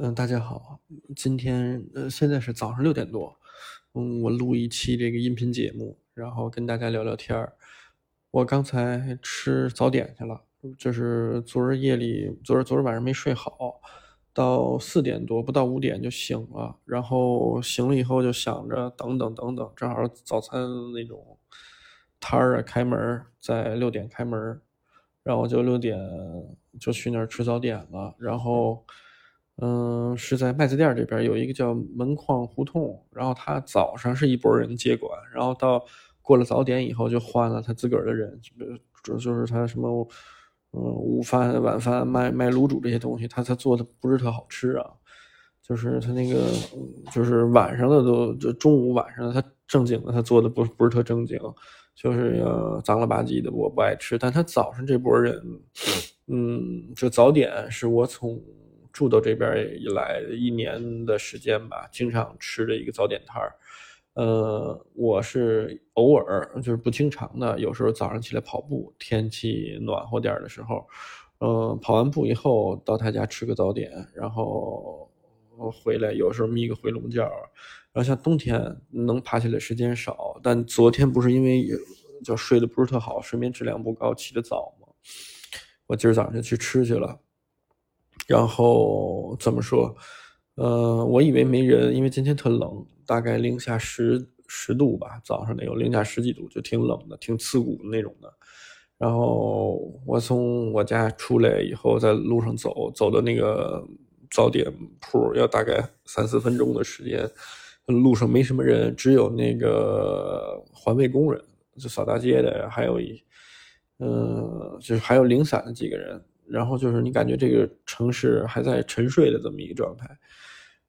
嗯，大家好，今天呃现在是早上六点多，嗯，我录一期这个音频节目，然后跟大家聊聊天儿。我刚才吃早点去了，就是昨儿夜里，昨儿昨儿晚上没睡好，到四点多不到五点就醒了，然后醒了以后就想着等等等等，正好早餐那种摊儿啊开门，在六点开门，然后就六点就去那儿吃早点了，然后。嗯是在麦子店这边有一个叫门框胡同，然后他早上是一拨人接管，然后到过了早点以后就换了他自个儿的人，就就是他什么，嗯，午饭、晚饭卖卖卤煮这些东西，他他做的不是特好吃啊，就是他那个，就是晚上的都就中午晚上他正经的他做的不不是特正经，就是脏了吧唧的，我不爱吃。但他早上这波人，嗯，就早点是我从。住到这边以来一年的时间吧，经常吃的一个早点摊儿。呃，我是偶尔，就是不经常的，有时候早上起来跑步，天气暖和点的时候，嗯，跑完步以后到他家吃个早点，然后回来，有时候眯个回笼觉。然后像冬天能爬起来时间少，但昨天不是因为就睡得不是特好，睡眠质量不高，起得早嘛，我今儿早上就去吃去了。然后怎么说？呃，我以为没人，因为今天特冷，大概零下十十度吧，早上得有零下十几度，就挺冷的，挺刺骨的那种的。然后我从我家出来以后，在路上走，走到那个早点铺，要大概三四分钟的时间。路上没什么人，只有那个环卫工人，就扫大街的，还有一，嗯，就是还有零散的几个人。然后就是你感觉这个城市还在沉睡的这么一个状态，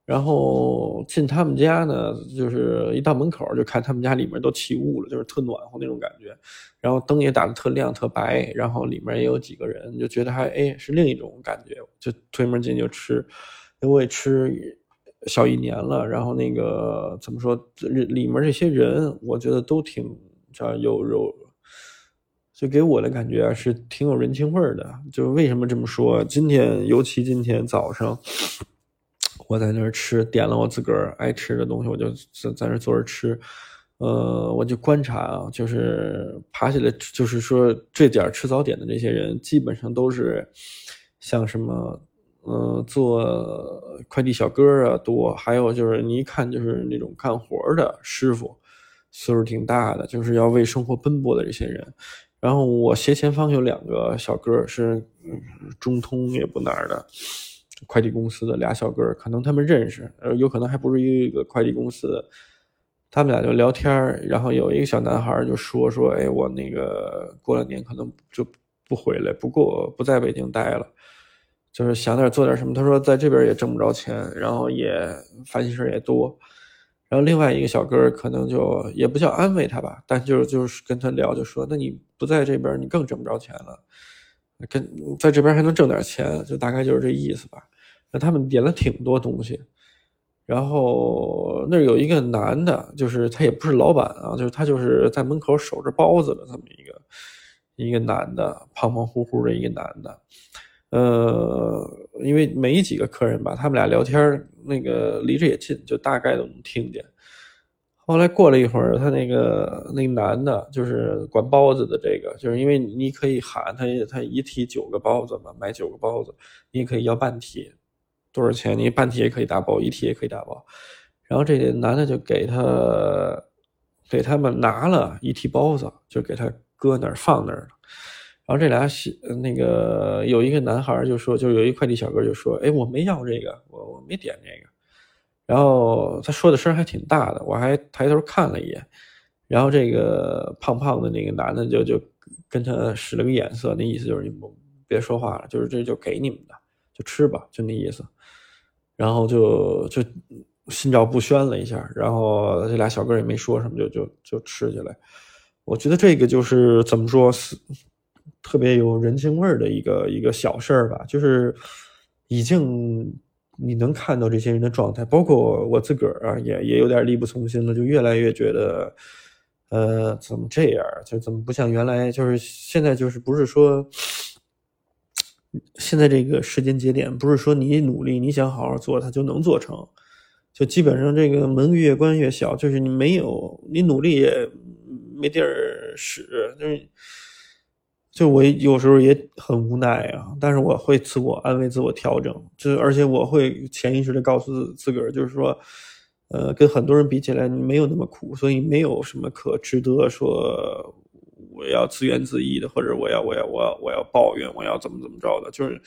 然后进他们家呢，就是一到门口就看他们家里面都起雾了，就是特暖和那种感觉，然后灯也打得特亮特白，然后里面也有几个人，就觉得还哎是另一种感觉，就推门进就吃，因为吃小一年了，然后那个怎么说，里面这些人我觉得都挺叫有有。就给我的感觉啊，是挺有人情味的。就是为什么这么说？今天，尤其今天早上，我在那儿吃，点了我自个儿爱吃的东西，我就在在那坐着吃。呃，我就观察啊，就是爬起来，就是说这点吃早点的这些人，基本上都是像什么，嗯，做快递小哥啊多，还有就是你一看就是那种干活的师傅，岁数挺大的，就是要为生活奔波的这些人。然后我斜前方有两个小哥，是中通也不哪儿的快递公司的俩小哥，可能他们认识，呃，有可能还不是一个快递公司。他们俩就聊天然后有一个小男孩就说说，哎，我那个过两年可能就不回来，不过不在北京待了，就是想点做点什么。他说在这边也挣不着钱，然后也烦心事也多。然后另外一个小哥可能就也不叫安慰他吧，但就就是跟他聊，就说那你不在这边，你更挣不着钱了，跟在这边还能挣点钱，就大概就是这意思吧。那他们点了挺多东西，然后那有一个男的，就是他也不是老板啊，就是他就是在门口守着包子的这么一个一个男的，胖胖乎乎的一个男的。呃，因为没几个客人吧，他们俩聊天那个离着也近，就大概都能听见。后来过了一会儿，他那个那男的，就是管包子的这个，就是因为你可以喊他，他一提九个包子嘛，买九个包子，你也可以要半提，多少钱？你半提也可以打包，一提也可以打包。然后这个男的就给他给他们拿了一提包子，就给他搁那儿放那儿了。然后这俩小那个有一个男孩就说，就有一快递小哥就说：“哎，我没要这个，我我没点这个。”然后他说的声还挺大的，我还抬头看了一眼。然后这个胖胖的那个男的就就跟他使了个眼色，那意思就是你别说话了，就是这就给你们的，就吃吧，就那意思。然后就就心照不宣了一下，然后这俩小哥也没说什么，就就就吃起来。我觉得这个就是怎么说。特别有人情味儿的一个一个小事儿吧，就是已经你能看到这些人的状态，包括我自个儿啊，也也有点力不从心了，就越来越觉得，呃，怎么这样？就怎么不像原来？就是现在就是不是说，现在这个时间节点，不是说你努力，你想好好做，它就能做成。就基本上这个门越关越小，就是你没有你努力也没地儿使，就是就我有时候也很无奈啊，但是我会自我安慰、自我调整，就是而且我会潜意识的告诉自自个儿，就是说，呃，跟很多人比起来，你没有那么苦，所以没有什么可值得说我要自怨自艾的，或者我要我要我要我要抱怨，我要怎么怎么着的，就是。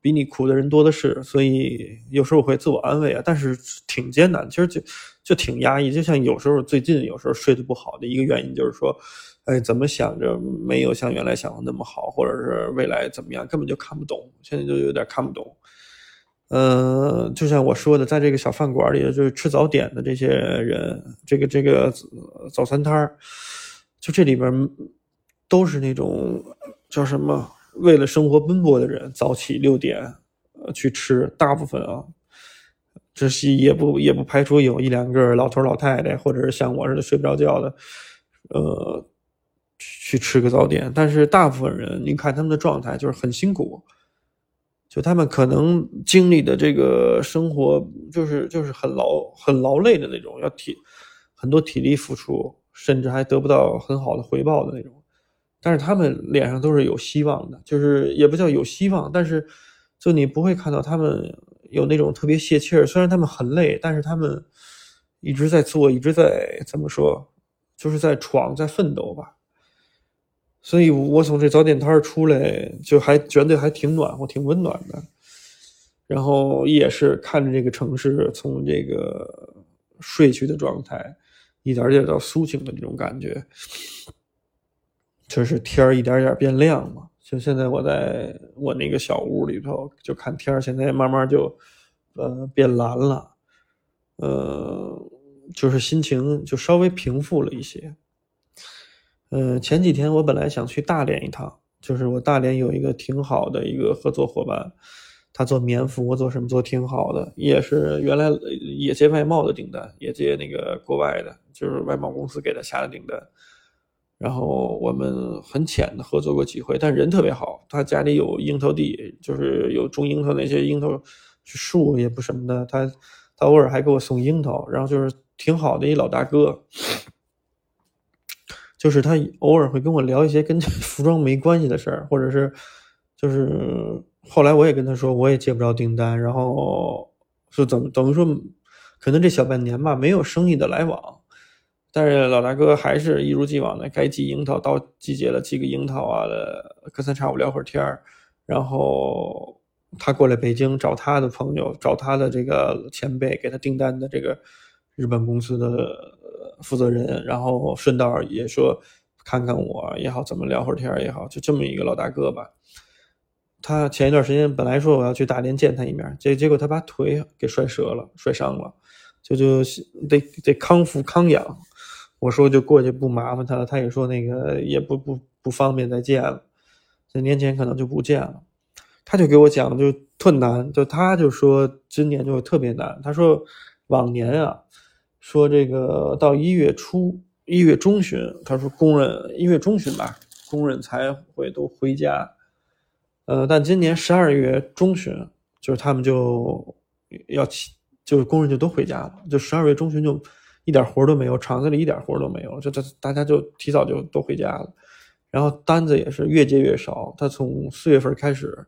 比你苦的人多的是，所以有时候我会自我安慰啊，但是挺艰难，其实就就挺压抑。就像有时候最近有时候睡得不好的一个原因，就是说，哎，怎么想着没有像原来想的那么好，或者是未来怎么样，根本就看不懂。现在就有点看不懂。嗯，就像我说的，在这个小饭馆里，就是吃早点的这些人，这个这个早餐摊儿，就这里边都是那种叫什么？为了生活奔波的人，早起六点，呃，去吃。大部分啊，这是也不也不排除有一两个老头老太太，或者是像我似的睡不着觉的，呃，去吃个早点。但是大部分人，您看他们的状态就是很辛苦，就他们可能经历的这个生活，就是就是很劳很劳累的那种，要体很多体力付出，甚至还得不到很好的回报的那种。但是他们脸上都是有希望的，就是也不叫有希望，但是就你不会看到他们有那种特别泄气儿。虽然他们很累，但是他们一直在做，一直在怎么说，就是在闯，在奋斗吧。所以我从这早点摊出来，就还觉得还挺暖和，挺温暖的。然后也是看着这个城市从这个睡去的状态，一点点到苏醒的这种感觉。就是天一点点变亮嘛，就现在我在我那个小屋里头，就看天现在慢慢就，呃，变蓝了，呃，就是心情就稍微平复了一些。嗯，前几天我本来想去大连一趟，就是我大连有一个挺好的一个合作伙伴，他做棉服，做什么做挺好的，也是原来也接外贸的订单，也接那个国外的，就是外贸公司给他下的订单。然后我们很浅的合作过几回，但人特别好。他家里有樱桃地，就是有种樱桃那些樱桃树也不什么的。他他偶尔还给我送樱桃，然后就是挺好的一老大哥。就是他偶尔会跟我聊一些跟 服装没关系的事儿，或者是就是后来我也跟他说，我也接不着订单，然后就怎么等于说，可能这小半年吧，没有生意的来往。但是老大哥还是一如既往的，该寄樱桃到季节了，寄个樱桃啊的，隔三差五聊会儿天儿。然后他过来北京找他的朋友，找他的这个前辈给他订单的这个日本公司的负责人，然后顺道也说看看我也好，怎么聊会儿天也好，就这么一个老大哥吧。他前一段时间本来说我要去大连见他一面，结结果他把腿给摔折了，摔伤了，就就得得康复康养。我说就过去不麻烦他了，他也说那个也不不不方便再见了，这年前可能就不见了。他就给我讲就特难，就他就说今年就特别难。他说往年啊，说这个到一月初一月中旬，他说工人一月中旬吧，工人才会都回家。呃，但今年十二月中旬，就是他们就要起，就是工人就都回家了，就十二月中旬就。一点活都没有，厂子里一点活都没有，就这大家就提早就都回家了，然后单子也是越接越少。他从四月份开始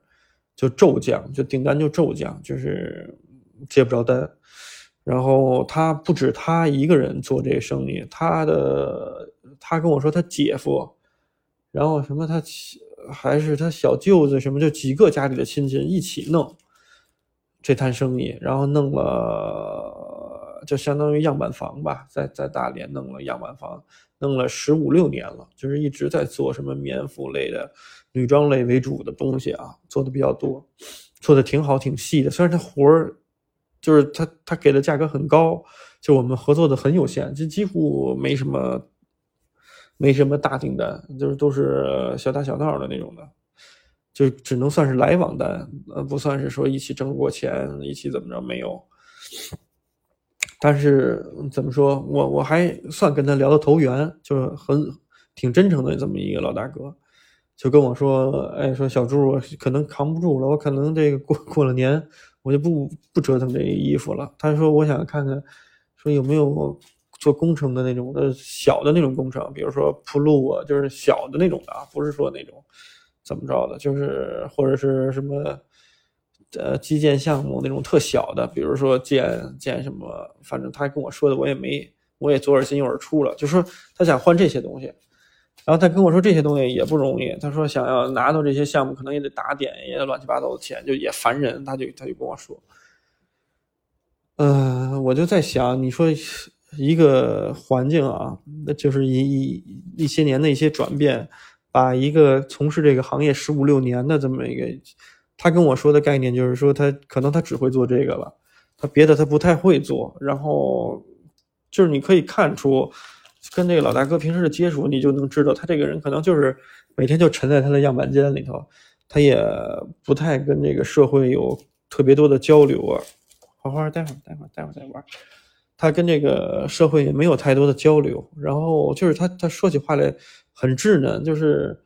就骤降，就订单就骤降，就是接不着单。然后他不止他一个人做这个生意，他的他跟我说他姐夫，然后什么他还是他小舅子什么，就几个家里的亲戚一起弄这摊生意，然后弄了。就相当于样板房吧，在在大连弄了样板房，弄了十五六年了，就是一直在做什么棉服类的、女装类为主的东西啊，做的比较多，做的挺好、挺细的。虽然他活儿，就是他他给的价格很高，就我们合作的很有限，就几乎没什么没什么大订单，就是都是小打小闹的那种的，就只能算是来往单，呃，不算是说一起挣过钱，一起怎么着没有。但是怎么说，我我还算跟他聊得投缘，就是很挺真诚的这么一个老大哥。就跟我说，哎，说小朱，可能扛不住了，我可能这个过过了年，我就不不折腾这衣服了。他说，我想看看，说有没有做工程的那种的小的那种工程，比如说铺路啊，就是小的那种的，不是说那种怎么着的，就是或者是什么。呃，基建项目那种特小的，比如说建建什么，反正他跟我说的，我也没，我也左耳进右耳出了，就说他想换这些东西，然后他跟我说这些东西也不容易，他说想要拿到这些项目，可能也得打点，也乱七八糟的钱，就也烦人，他就他就跟我说，嗯，我就在想，你说一个环境啊，那就是一一一些年的一些转变，把一个从事这个行业十五六年的这么一个。他跟我说的概念就是说，他可能他只会做这个了，他别的他不太会做。然后就是你可以看出，跟这个老大哥平时的接触，你就能知道他这个人可能就是每天就沉在他的样板间里头，他也不太跟这个社会有特别多的交流啊。花花，待会儿待会儿待会儿再玩。他跟这个社会也没有太多的交流，然后就是他他说起话来很稚嫩，就是。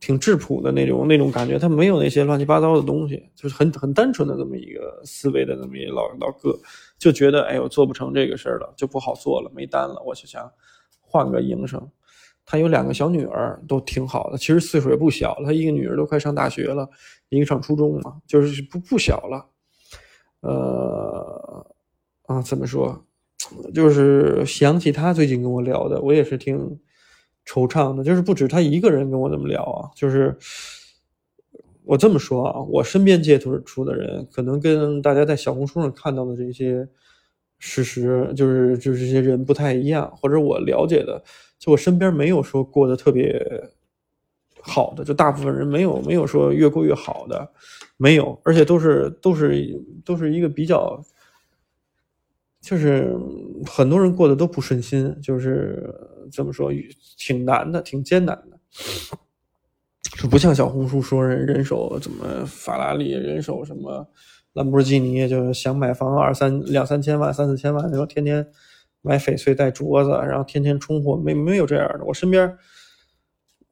挺质朴的那种那种感觉，他没有那些乱七八糟的东西，就是很很单纯的这么一个思维的那么一老老哥，就觉得哎，我做不成这个事儿了，就不好做了，没单了，我就想换个营生。他有两个小女儿，都挺好的，其实岁数也不小了，他一个女儿都快上大学了，一个上初中嘛，就是不不小了。呃，啊，怎么说？就是想起他最近跟我聊的，我也是挺。惆怅的，就是不止他一个人跟我这么聊啊，就是我这么说啊，我身边接触出的人，可能跟大家在小红书上看到的这些事实，就是就是这些人不太一样，或者我了解的，就我身边没有说过得特别好的，就大部分人没有没有说越过越好的，没有，而且都是都是都是一个比较。就是很多人过得都不顺心，就是怎么说，挺难的，挺艰难的。就不像小红书说人人手怎么法拉利，人手什么兰博基尼，就是想买房二三两三千万、三四千万，然后天天买翡翠戴镯子，然后天天冲货，没没有这样的。我身边，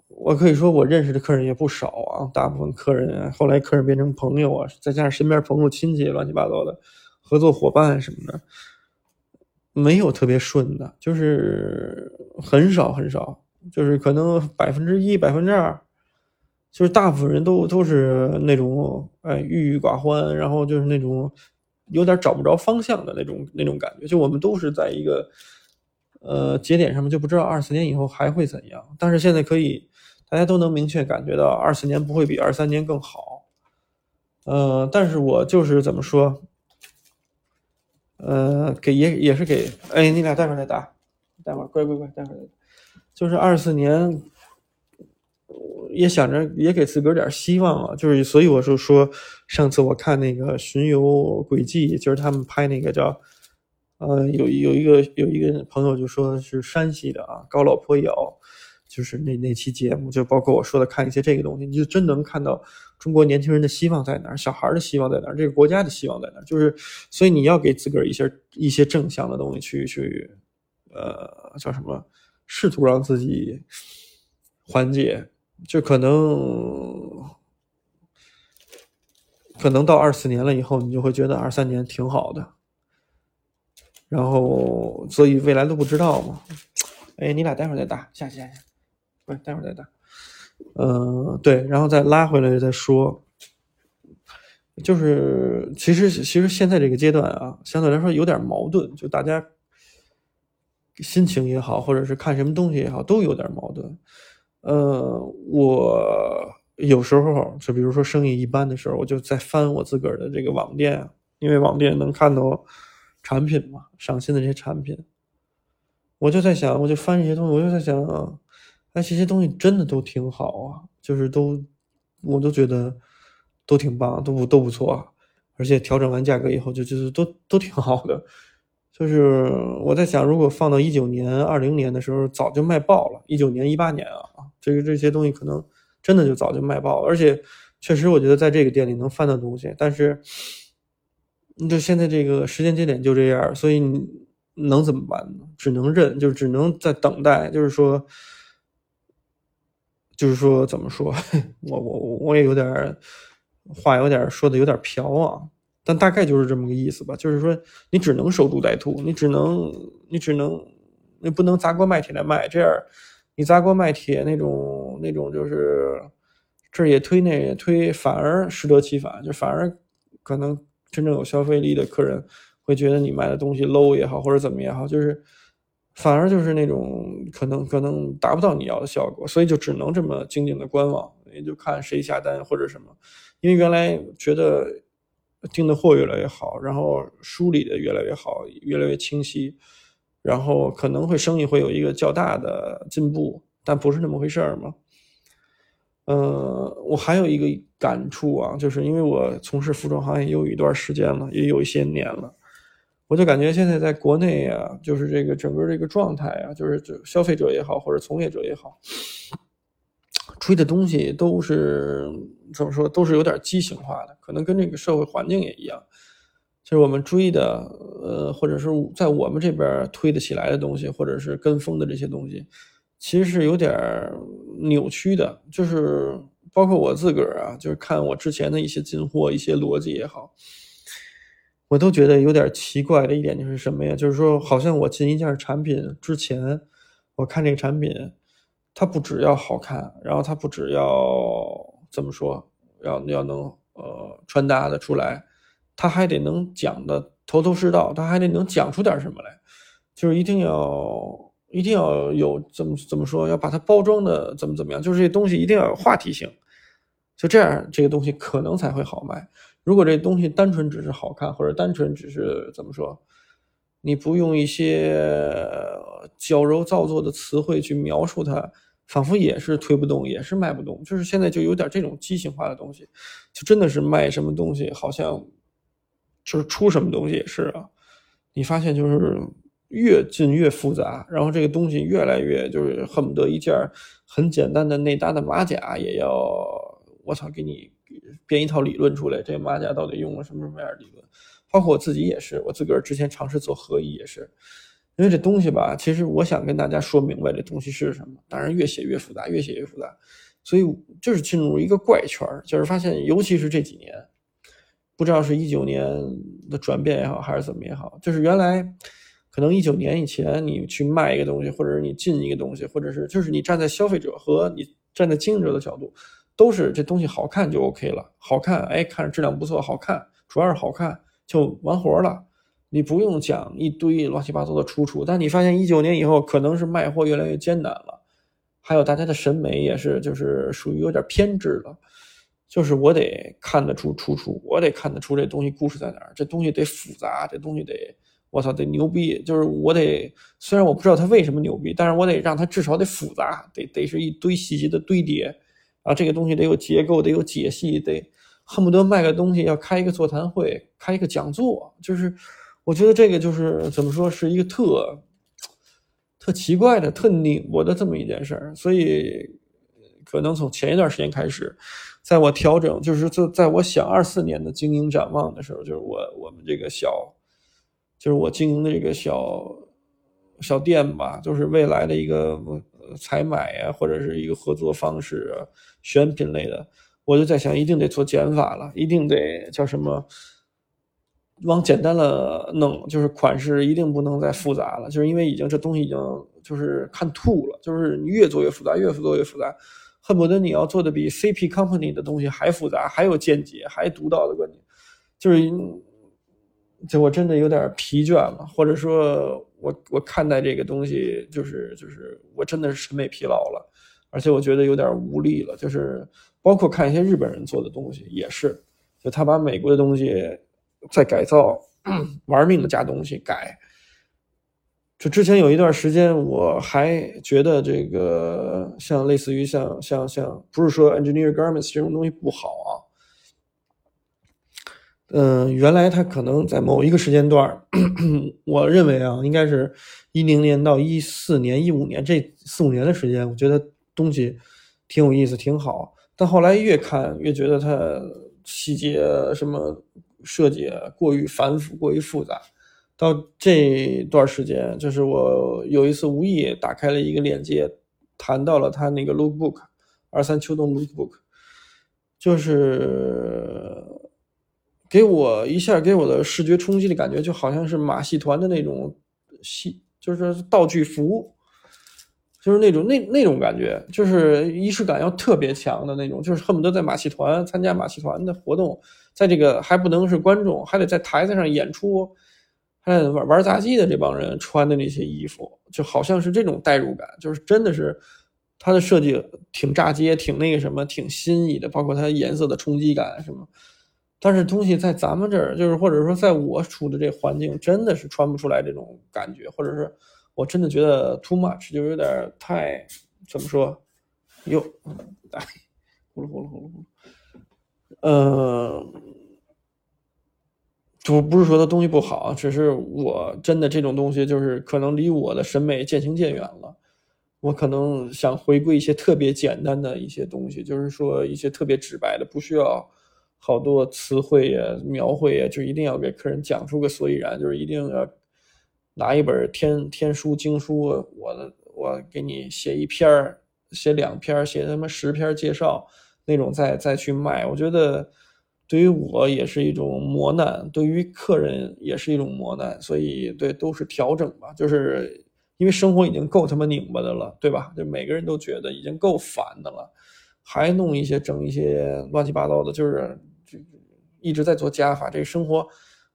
我可以说我认识的客人也不少啊，大部分客人后来客人变成朋友啊，再加上身边朋友亲戚乱七八糟的合作伙伴什么的。没有特别顺的，就是很少很少，就是可能百分之一、百分之二，就是大部分人都都是那种哎郁郁寡欢，然后就是那种有点找不着方向的那种那种感觉。就我们都是在一个呃节点上面，就不知道二四年以后还会怎样。但是现在可以，大家都能明确感觉到二四年不会比二三年更好。呃，但是我就是怎么说？呃，给也也是给，哎，你俩待会儿再打，待会儿乖乖乖，待会儿再打。就是二四年，也想着也给自个儿点希望啊。就是所以我就说，上次我看那个巡游轨迹，就是他们拍那个叫，呃，有有一个有一个朋友就说是山西的啊，高老坡窑。就是那那期节目，就包括我说的看一些这个东西，你就真能看到中国年轻人的希望在哪儿，小孩的希望在哪儿，这个国家的希望在哪儿。就是，所以你要给自个儿一些一些正向的东西去去，呃，叫什么？试图让自己缓解。就可能，可能到二四年了以后，你就会觉得二三年挺好的。然后，所以未来都不知道嘛。哎，你俩待会儿再打，下去下去。不，待会儿再打。嗯，对，然后再拉回来再说。就是其实其实现在这个阶段啊，相对来说有点矛盾，就大家心情也好，或者是看什么东西也好，都有点矛盾。呃，我有时候就比如说生意一般的时候，我就在翻我自个儿的这个网店，因为网店能看到产品嘛，上新的这些产品，我就在想，我就翻这些东西，我就在想。哎这些东西真的都挺好啊，就是都，我都觉得都挺棒，都不都不错，而且调整完价格以后，就就是都都挺好的。就是我在想，如果放到一九年、二零年的时候，早就卖爆了。一九年、一八年啊，这个这些东西可能真的就早就卖爆了。而且确实，我觉得在这个店里能翻的东西，但是就现在这个时间节点就这样，所以你能怎么办呢？只能认，就只能在等待，就是说。就是说怎么说，我我我也有点话有点说的有点飘啊，但大概就是这么个意思吧。就是说你只能守株待兔，你只能你只能你不能砸锅卖铁来卖，这样你砸锅卖铁那种那种就是这也推那也推，反而适得其反，就反而可能真正有消费力的客人会觉得你卖的东西 low 也好，或者怎么也好，就是。反而就是那种可能可能达不到你要的效果，所以就只能这么静静的观望，也就看谁下单或者什么。因为原来觉得订的货越来越好，然后梳理的越来越好，越来越清晰，然后可能会生意会有一个较大的进步，但不是那么回事儿嘛。呃，我还有一个感触啊，就是因为我从事服装行业有一段时间了，也有一些年了。我就感觉现在在国内啊，就是这个整个这个状态啊，就是这消费者也好，或者从业者也好，追的东西都是怎么说，都是有点畸形化的，可能跟这个社会环境也一样。就是我们追的，呃，或者是在我们这边推得起来的东西，或者是跟风的这些东西，其实是有点扭曲的。就是包括我自个儿啊，就是看我之前的一些进货，一些逻辑也好。我都觉得有点奇怪的一点就是什么呀？就是说，好像我进一件产品之前，我看这个产品，它不只要好看，然后它不只要怎么说，要要能呃穿搭的出来，它还得能讲的头头是道，它还得能讲出点什么来，就是一定要一定要有怎么怎么说，要把它包装的怎么怎么样，就是这东西一定要有话题性，就这样这个东西可能才会好卖。如果这东西单纯只是好看，或者单纯只是怎么说，你不用一些矫揉造作的词汇去描述它，仿佛也是推不动，也是卖不动。就是现在就有点这种畸形化的东西，就真的是卖什么东西，好像就是出什么东西也是啊。你发现就是越进越复杂，然后这个东西越来越就是恨不得一件很简单的内搭的马甲也要我操给你。编一套理论出来，这马甲到底用了什么什么样的理论？包括我自己也是，我自个儿之前尝试做合一也是，因为这东西吧，其实我想跟大家说明白这东西是什么。当然越写越复杂，越写越复杂，所以就是进入一个怪圈就是发现，尤其是这几年，不知道是一九年的转变也好，还是怎么也好，就是原来可能一九年以前你去卖一个东西，或者是你进一个东西，或者是就是你站在消费者和你站在经营者的角度。都是这东西好看就 OK 了，好看，哎，看着质量不错，好看，主要是好看就完活了。你不用讲一堆乱七八糟的出处。但你发现一九年以后，可能是卖货越来越艰难了，还有大家的审美也是，就是属于有点偏执了。就是我得看得出出处，我得看得出这东西故事在哪儿，这东西得复杂，这东西得，我操，得牛逼。就是我得，虽然我不知道它为什么牛逼，但是我得让它至少得复杂，得得是一堆细节的堆叠。啊，这个东西得有结构，得有解析，得恨不得卖个东西要开一个座谈会，开一个讲座，就是我觉得这个就是怎么说是一个特特奇怪的、特拧巴的这么一件事儿。所以可能从前一段时间开始，在我调整，就是在在我想二四年的经营展望的时候，就是我我们这个小，就是我经营的这个小小店吧，就是未来的一个。采买呀，或者是一个合作方式啊，选品类的，我就在想，一定得做减法了，一定得叫什么，往简单了弄，就是款式一定不能再复杂了，就是因为已经这东西已经就是看吐了，就是你越做越复杂，越做越复杂，恨不得你要做的比 CP Company 的东西还复杂，还有见解，还独到的观点，就是。就我真的有点疲倦了，或者说，我我看待这个东西，就是就是我真的是审美疲劳了，而且我觉得有点无力了。就是包括看一些日本人做的东西，也是，就他把美国的东西再改造，玩命的加东西改。就之前有一段时间，我还觉得这个像类似于像像像，不是说 engineer garments 这种东西不好啊。嗯，原来他可能在某一个时间段，我认为啊，应该是一零年到一四年、一五年这四五年的时间，我觉得东西挺有意思、挺好。但后来越看越觉得它细节什么设计过于繁复、过于复杂。到这段时间，就是我有一次无意打开了一个链接，谈到了他那个 lookbook。二三秋冬 lookbook，就是给我一下给我的视觉冲击的感觉，就好像是马戏团的那种戏，就是道具服，就是那种那那种感觉，就是仪式感要特别强的那种，就是恨不得在马戏团参加马戏团的活动，在这个还不能是观众，还得在台子上演出。还得，玩玩杂技的这帮人穿的那些衣服，就好像是这种代入感，就是真的是它的设计挺炸街，挺那个什么，挺新颖的，包括它颜色的冲击感什么。但是东西在咱们这儿，就是或者说在我处的这环境，真的是穿不出来这种感觉，或者是我真的觉得 too much，就有点太怎么说？哟，哎，呼噜呼噜呼噜呼噜，呃。不不是说它东西不好，只是我真的这种东西就是可能离我的审美渐行渐远了。我可能想回归一些特别简单的一些东西，就是说一些特别直白的，不需要好多词汇呀、描绘呀，就一定要给客人讲出个所以然，就是一定要拿一本天天书经书，我我给你写一篇写两篇写他妈十篇介绍那种，再再去卖，我觉得。对于我也是一种磨难，对于客人也是一种磨难，所以对都是调整吧。就是因为生活已经够他妈拧巴的了，对吧？就每个人都觉得已经够烦的了，还弄一些整一些乱七八糟的，就是就一直在做加法。这生活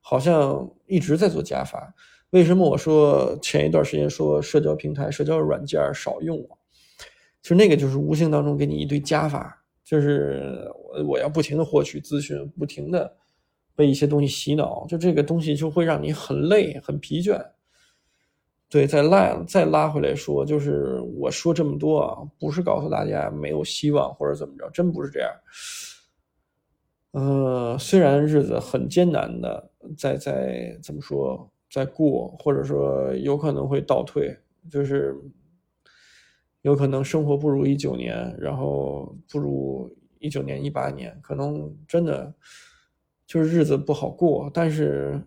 好像一直在做加法。为什么我说前一段时间说社交平台、社交软件少用啊？其实那个就是无形当中给你一堆加法。就是我我要不停的获取资讯，不停的被一些东西洗脑，就这个东西就会让你很累很疲倦。对，再拉再拉回来说，就是我说这么多啊，不是告诉大家没有希望或者怎么着，真不是这样。呃，虽然日子很艰难的在在怎么说在过，或者说有可能会倒退，就是。有可能生活不如一九年，然后不如一九年、一八年，可能真的就是日子不好过。但是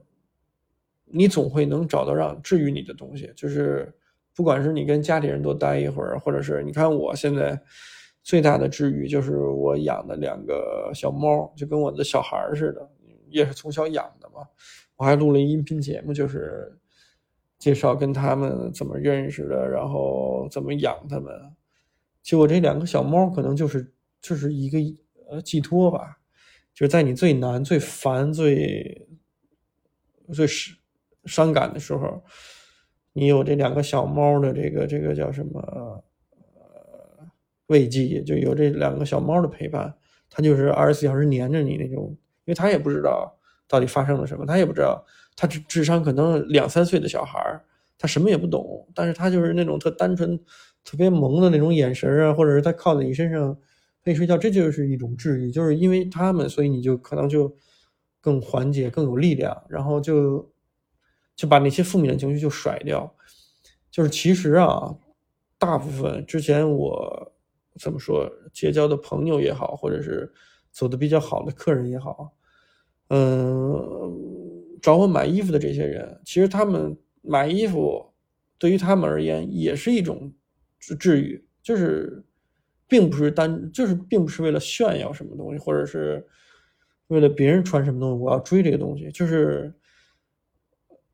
你总会能找到让治愈你的东西，就是不管是你跟家里人多待一会儿，或者是你看我现在最大的治愈就是我养的两个小猫，就跟我的小孩似的，也是从小养的嘛。我还录了音频节目，就是。介绍跟他们怎么认识的，然后怎么养他们。结果这两个小猫可能就是就是一个呃寄托吧，就是在你最难、最烦、最最伤伤感的时候，你有这两个小猫的这个这个叫什么呃慰藉，就有这两个小猫的陪伴，它就是二十四小时黏着你那种，因为它也不知道到底发生了什么，他也不知道。他智智商可能两三岁的小孩，他什么也不懂，但是他就是那种特单纯、特别萌的那种眼神啊，或者是他靠在你身上陪你睡觉，这就是一种治愈。就是因为他们，所以你就可能就更缓解、更有力量，然后就就把那些负面的情绪就甩掉。就是其实啊，大部分之前我怎么说结交的朋友也好，或者是走的比较好的客人也好，嗯。找我买衣服的这些人，其实他们买衣服对于他们而言也是一种治愈，就是并不是单，就是并不是为了炫耀什么东西，或者是为了别人穿什么东西，我要追这个东西，就是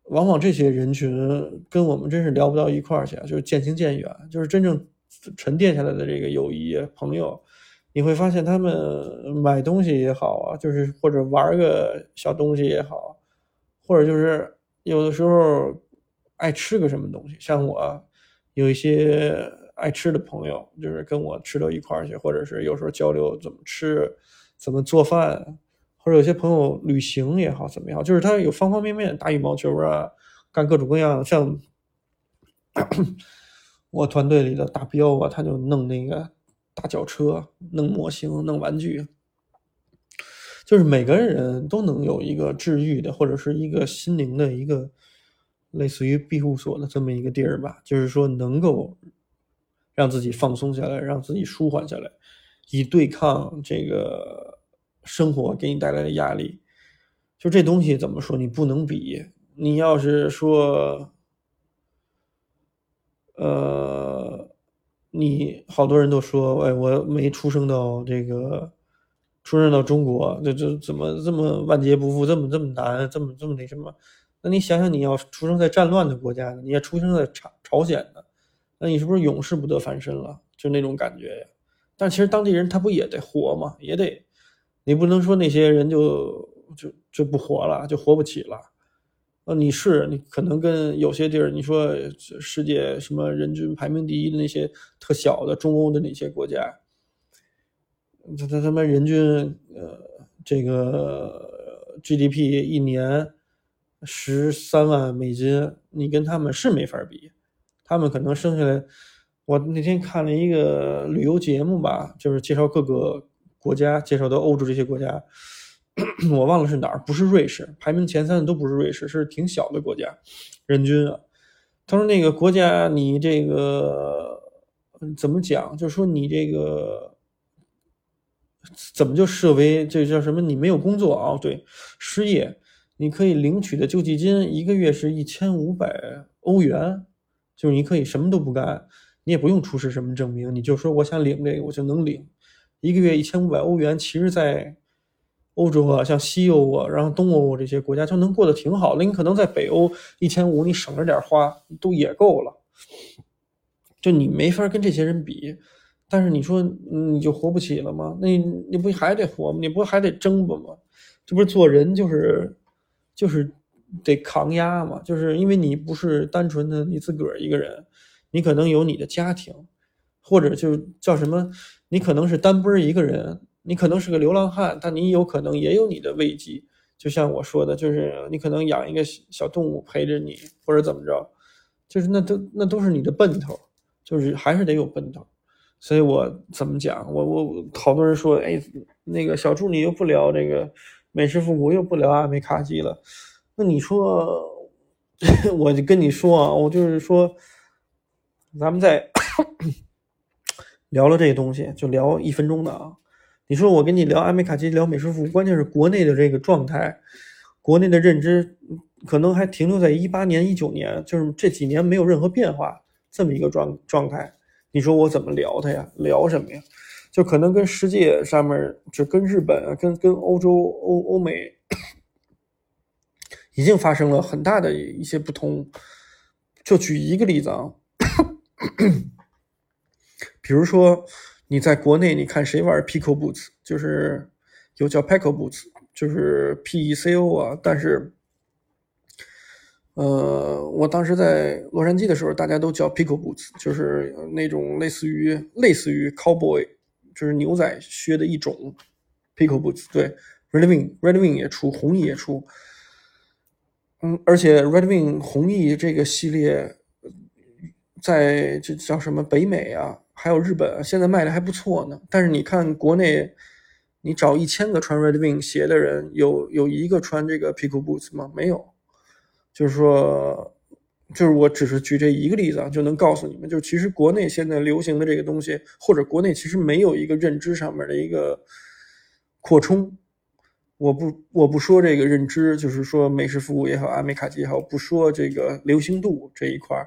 往往这些人群跟我们真是聊不到一块儿去，就是渐行渐远，就是真正沉淀下来的这个友谊朋友，你会发现他们买东西也好啊，就是或者玩个小东西也好。或者就是有的时候爱吃个什么东西，像我有一些爱吃的朋友，就是跟我吃到一块儿去，或者是有时候交流怎么吃、怎么做饭，或者有些朋友旅行也好，怎么样，就是他有方方面面，打羽毛球啊，干各种各样，像 我团队里的大彪啊，他就弄那个大脚车，弄模型，弄玩具。就是每个人都能有一个治愈的，或者是一个心灵的一个类似于庇护所的这么一个地儿吧。就是说，能够让自己放松下来，让自己舒缓下来，以对抗这个生活给你带来的压力。就这东西怎么说？你不能比。你要是说，呃，你好多人都说，哎，我没出生到这个，出生到中国，这这怎么这么万劫不复，这么这么难，这么这么那什么？那你想想，你要出生在战乱的国家，你要出生在朝朝鲜的，那你是不是永世不得翻身了？就那种感觉呀。但其实当地人他不也得活吗？也得，你不能说那些人就就就不活了，就活不起了。呃，你是你可能跟有些地儿，你说世界什么人均排名第一的那些特小的中欧的那些国家，他他他妈人均呃这个 GDP 一年十三万美金，你跟他们是没法比，他们可能生下来，我那天看了一个旅游节目吧，就是介绍各个国家，介绍到欧洲这些国家。我忘了是哪儿，不是瑞士，排名前三的都不是瑞士，是挺小的国家，人均啊。他说那个国家你这个怎么讲？就说你这个怎么就设为这叫什么？你没有工作啊？对，失业，你可以领取的救济金一个月是一千五百欧元，就是你可以什么都不干，你也不用出示什么证明，你就说我想领这个，我就能领一个月一千五百欧元。其实，在欧洲啊，像西欧啊，然后东欧这些国家就能过得挺好的。你可能在北欧一千五，你省着点花都也够了。就你没法跟这些人比，但是你说你就活不起了吗？那你不还得活吗？你不还得争吧吗？这不是做人就是就是得抗压嘛？就是因为你不是单纯的你自个儿一个人，你可能有你的家庭，或者就叫什么？你可能是单奔一个人。你可能是个流浪汉，但你有可能也有你的慰藉。就像我说的，就是你可能养一个小动物陪着你，或者怎么着，就是那都那都是你的奔头，就是还是得有奔头。所以我怎么讲？我我好多人说，哎，那个小助理又不聊这个美食复古，又不聊阿美卡基了。那你说，我就跟你说啊，我就是说，咱们在 聊了这些东西，就聊一分钟的啊。你说我跟你聊阿美卡基，聊美式复古，关键是国内的这个状态，国内的认知可能还停留在一八年、一九年，就是这几年没有任何变化这么一个状状态。你说我怎么聊它呀？聊什么呀？就可能跟世界上面，就跟日本、跟跟欧洲、欧欧美，已经发生了很大的一些不同。就举一个例子啊，比如说。你在国内，你看谁玩 Pico Boots，就是有叫 Pico Boots，就是 P E C O 啊。但是，呃，我当时在洛杉矶的时候，大家都叫 Pico Boots，就是那种类似于类似于 Cowboy，就是牛仔靴的一种 Pico Boots。对，Red Wing，Red Wing 也出，红翼也出。嗯，而且 Red Wing 红翼这个系列，在这叫什么北美啊？还有日本现在卖的还不错呢，但是你看国内，你找一千个穿 Red Wing 鞋的人，有有一个穿这个 Pico Boots 吗？没有。就是说，就是我只是举这一个例子啊，就能告诉你们，就其实国内现在流行的这个东西，或者国内其实没有一个认知上面的一个扩充。我不我不说这个认知，就是说美式复古也好，阿美卡基也好，不说这个流行度这一块儿。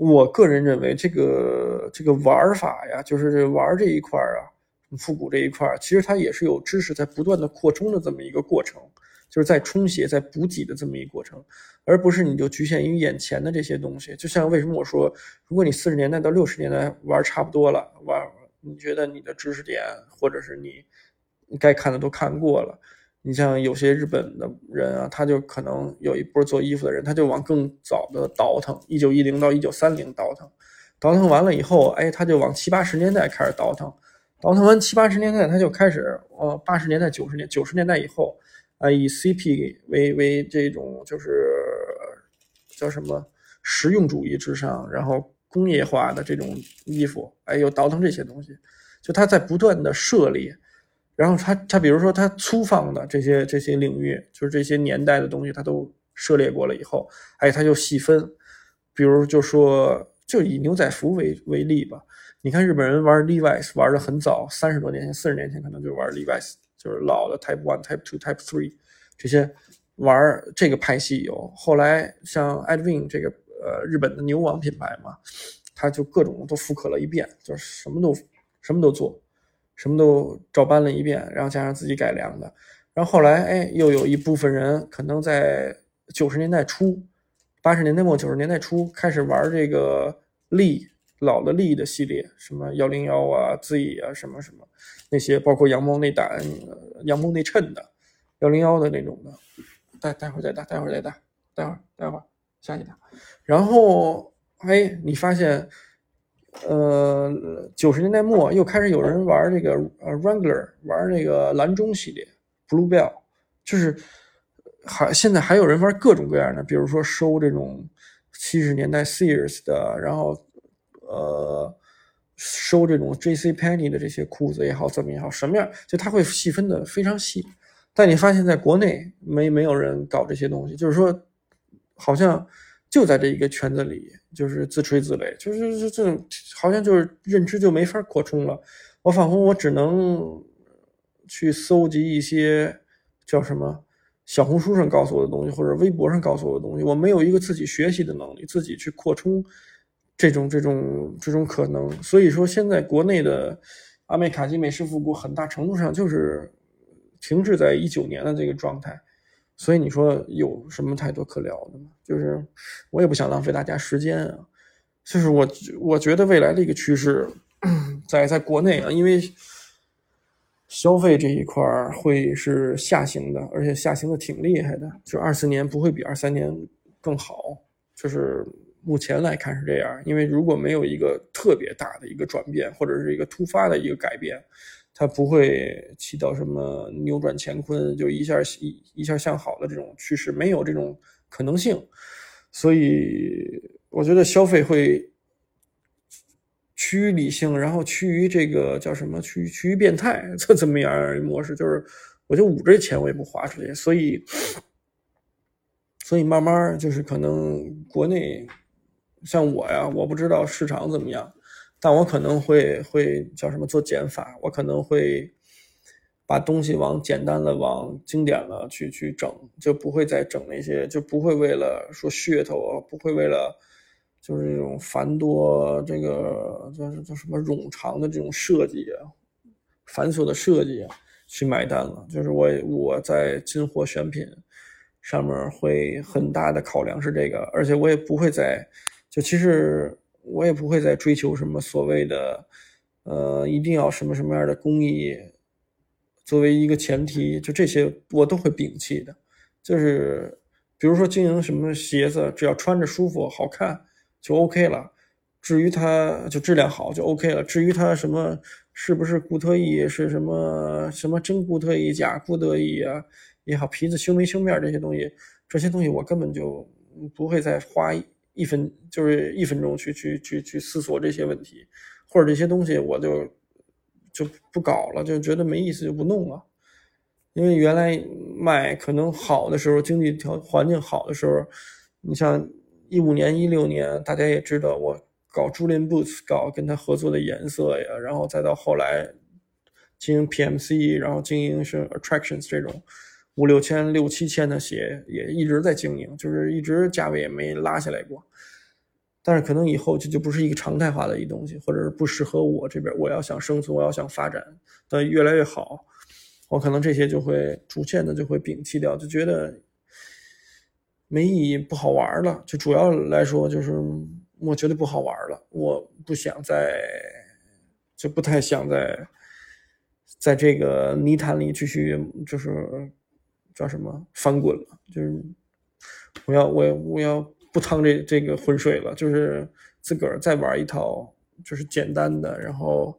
我个人认为，这个这个玩法呀，就是玩这一块啊，复古这一块，其实它也是有知识在不断的扩充的这么一个过程，就是在充血、在补给的这么一个过程，而不是你就局限于眼前的这些东西。就像为什么我说，如果你四十年代到六十年代玩差不多了，玩你觉得你的知识点或者是你该看的都看过了。你像有些日本的人啊，他就可能有一波做衣服的人，他就往更早的倒腾，一九一零到一九三零倒腾，倒腾完了以后，哎，他就往七八十年代开始倒腾，倒腾完七八十年代，他就开始，呃，八十年代、九十年、九十年代以后，啊，以 CP 为为这种就是叫什么实用主义至上，然后工业化的这种衣服，哎，又倒腾这些东西，就他在不断的设立。然后他他比如说他粗放的这些这些领域，就是这些年代的东西，他都涉猎过了以后，哎，他就细分，比如就说就以牛仔服为为例吧，你看日本人玩 Levi's 玩的很早，三十多年前、四十年前可能就玩 Levi's，就是老的 Type One、Type Two、Type Three 这些玩这个派系有，后来像 Edwin 这个呃日本的牛王品牌嘛。他就各种都复刻了一遍，就是什么都什么都做，什么都照搬了一遍，然后加上自己改良的。然后后来，哎，又有一部分人可能在九十年代初、八十年代末、九十年代初开始玩这个力老的力的系列，什么幺零幺啊、Z 啊，什么什么那些，包括羊毛内胆、羊毛内衬的幺零幺的那种的。待待会儿再打，待会儿再打，待会儿待会儿下去打。然后，哎，你发现，呃，九十年代末又开始有人玩这个呃 Wrangler，玩那个蓝中系列。Bluebell，就是还现在还有人玩各种各样的，比如说收这种七十年代 Sears 的，然后呃收这种 J.C. Penney 的这些裤子也好，怎么也好，什么样就他会细分的非常细。但你发现在国内没没有人搞这些东西，就是说好像就在这一个圈子里，就是自吹自擂，就是这种好像就是认知就没法扩充了。我仿佛我只能。去搜集一些叫什么小红书上告诉我的东西，或者微博上告诉我的东西，我没有一个自己学习的能力，自己去扩充这种这种这种可能。所以说，现在国内的阿美卡基美式复古，很大程度上就是停滞在一九年的这个状态。所以你说有什么太多可聊的吗？就是我也不想浪费大家时间啊。就是我我觉得未来的一个趋势，在在国内啊，因为。消费这一块会是下行的，而且下行的挺厉害的。就二四年不会比二三年更好，就是目前来看是这样。因为如果没有一个特别大的一个转变，或者是一个突发的一个改变，它不会起到什么扭转乾坤，就一下一一下向好的这种趋势，没有这种可能性。所以我觉得消费会。趋于理性，然后趋于这个叫什么？趋于趋于变态，这怎么样模式？就是我就捂着钱，我也不花出去。所以，所以慢慢就是可能国内像我呀，我不知道市场怎么样，但我可能会会叫什么做减法，我可能会把东西往简单的、往经典了去去整，就不会再整那些，就不会为了说噱头，不会为了。就是这种繁多，这个叫叫什么冗长的这种设计啊，繁琐的设计啊，去买单了。就是我我在进货选品上面会很大的考量是这个，而且我也不会再就其实我也不会再追求什么所谓的呃一定要什么什么样的工艺作为一个前提，就这些我都会摒弃的。就是比如说经营什么鞋子，只要穿着舒服好看。就 OK 了，至于它就质量好就 OK 了。至于它什么是不是固特异，是什么什么真固特异、假固特异啊也好，皮子修没修面这些东西，这些东西我根本就不会再花一分就是一分钟去去去去思索这些问题，或者这些东西我就就不搞了，就觉得没意思就不弄了。因为原来卖可能好的时候，经济条环境好的时候，你像。一五年、一六年，大家也知道我搞 Julian Boots，搞跟他合作的颜色呀，然后再到后来经营 PMC，然后经营是 Attractions 这种五六千、六七千的鞋，也一直在经营，就是一直价位也没拉下来过。但是可能以后这就不是一个常态化的一东西，或者是不适合我这边。我要想生存，我要想发展的越来越好，我可能这些就会逐渐的就会摒弃掉，就觉得。没意义，不好玩了。就主要来说，就是我觉得不好玩了。我不想再，就不太想在，在这个泥潭里继续，就是叫什么翻滚了。就是我要，我我要不趟这这个浑水了。就是自个儿再玩一套，就是简单的，然后。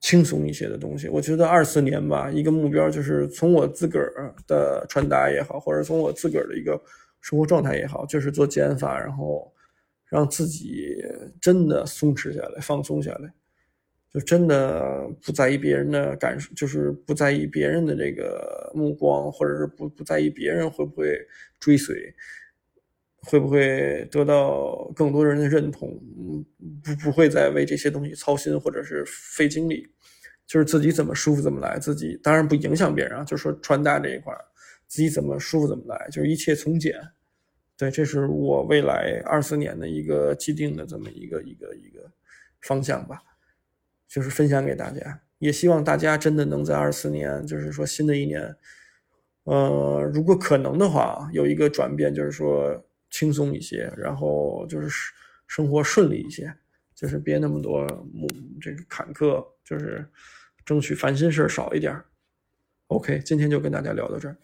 轻松一些的东西，我觉得二四年吧，一个目标就是从我自个儿的穿搭也好，或者从我自个儿的一个生活状态也好，就是做减法，然后让自己真的松弛下来，放松下来，就真的不在意别人的感受，就是不在意别人的这个目光，或者是不不在意别人会不会追随。会不会得到更多人的认同？不不会再为这些东西操心，或者是费精力，就是自己怎么舒服怎么来。自己当然不影响别人啊，就是说穿搭这一块，自己怎么舒服怎么来，就是一切从简，对，这是我未来二四年的一个既定的这么一个一个一个方向吧，就是分享给大家，也希望大家真的能在二四年，就是说新的一年，呃，如果可能的话，有一个转变，就是说轻松一些，然后就是生活顺利一些，就是别那么多这个坎坷，就是争取烦心事少一点。OK，今天就跟大家聊到这儿。